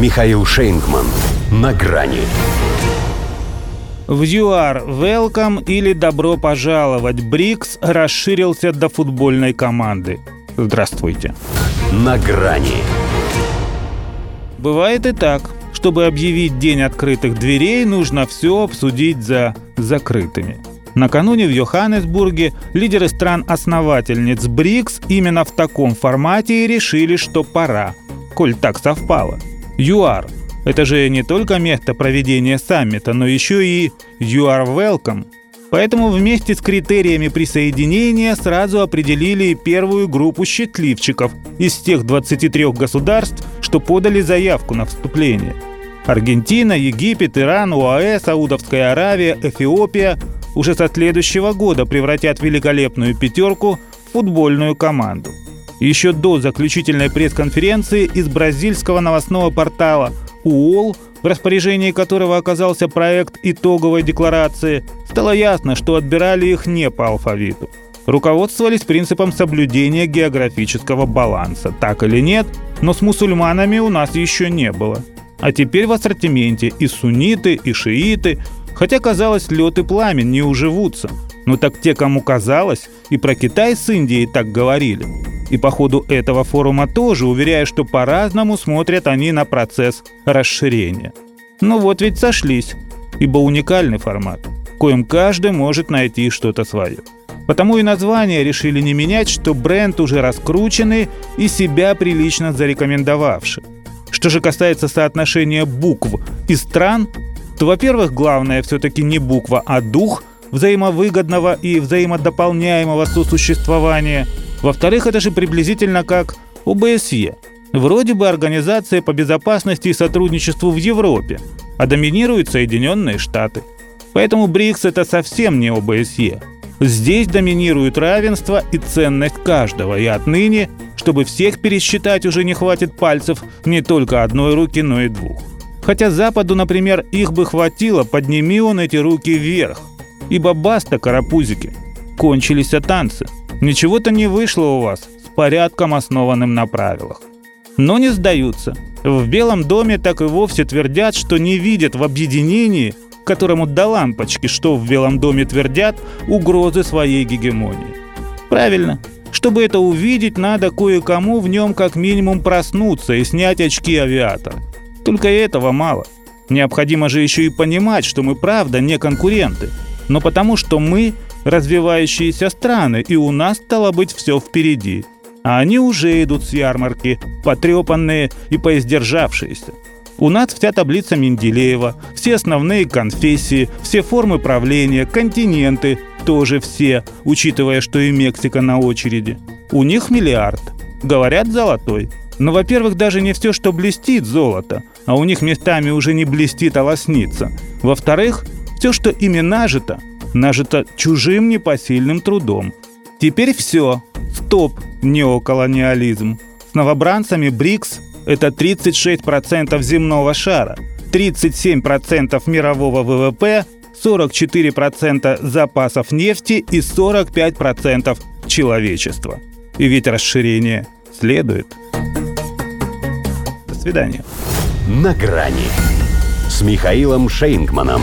Михаил Шейнгман. На грани. В ЮАР «Welcome» или «Добро пожаловать» БРИКС расширился до футбольной команды. Здравствуйте. На грани. Бывает и так. Чтобы объявить день открытых дверей, нужно все обсудить за закрытыми. Накануне в Йоханнесбурге лидеры стран-основательниц БРИКС именно в таком формате и решили, что пора, коль так совпало. ЮАР – это же не только место проведения саммита, но еще и «You welcome». Поэтому вместе с критериями присоединения сразу определили первую группу счастливчиков из тех 23 государств, что подали заявку на вступление. Аргентина, Египет, Иран, УАЭ, Саудовская Аравия, Эфиопия уже со следующего года превратят великолепную пятерку в футбольную команду. Еще до заключительной пресс-конференции из бразильского новостного портала УОЛ, в распоряжении которого оказался проект итоговой декларации, стало ясно, что отбирали их не по алфавиту. Руководствовались принципом соблюдения географического баланса. Так или нет, но с мусульманами у нас еще не было. А теперь в ассортименте и сунниты, и шииты, хотя, казалось, лед и пламень не уживутся. Но так те, кому казалось, и про Китай с Индией так говорили. И по ходу этого форума тоже, уверяя, что по-разному смотрят они на процесс расширения. Ну вот ведь сошлись, ибо уникальный формат, коим каждый может найти что-то свое. Потому и название решили не менять, что бренд уже раскрученный и себя прилично зарекомендовавший. Что же касается соотношения букв и стран, то, во-первых, главное все-таки не буква, а дух взаимовыгодного и взаимодополняемого сосуществования – во-вторых, это же приблизительно как ОБСЕ. Вроде бы Организация по безопасности и сотрудничеству в Европе, а доминируют Соединенные Штаты. Поэтому БРИКС это совсем не ОБСЕ. Здесь доминирует равенство и ценность каждого, и отныне, чтобы всех пересчитать уже не хватит пальцев не только одной руки, но и двух. Хотя Западу, например, их бы хватило, подними он эти руки вверх. Ибо баста, карапузики, кончились танцы – Ничего-то не вышло у вас с порядком, основанным на правилах. Но не сдаются. В Белом доме так и вовсе твердят, что не видят в объединении, которому до лампочки, что в Белом доме твердят, угрозы своей гегемонии. Правильно. Чтобы это увидеть, надо кое-кому в нем как минимум проснуться и снять очки авиатора. Только этого мало. Необходимо же еще и понимать, что мы правда не конкуренты. Но потому что мы развивающиеся страны, и у нас стало быть все впереди. А они уже идут с ярмарки, потрепанные и поиздержавшиеся. У нас вся таблица Менделеева, все основные конфессии, все формы правления, континенты тоже все, учитывая, что и Мексика на очереди. У них миллиард. Говорят, золотой. Но, во-первых, даже не все, что блестит, золото, а у них местами уже не блестит, а лоснится. Во-вторых, все, что ими нажито, нажито чужим непосильным трудом. Теперь все. Стоп, неоколониализм. С новобранцами БРИКС – это 36% земного шара, 37% мирового ВВП, 44% запасов нефти и 45% человечества. И ведь расширение следует. До свидания. На грани с Михаилом Шейнгманом.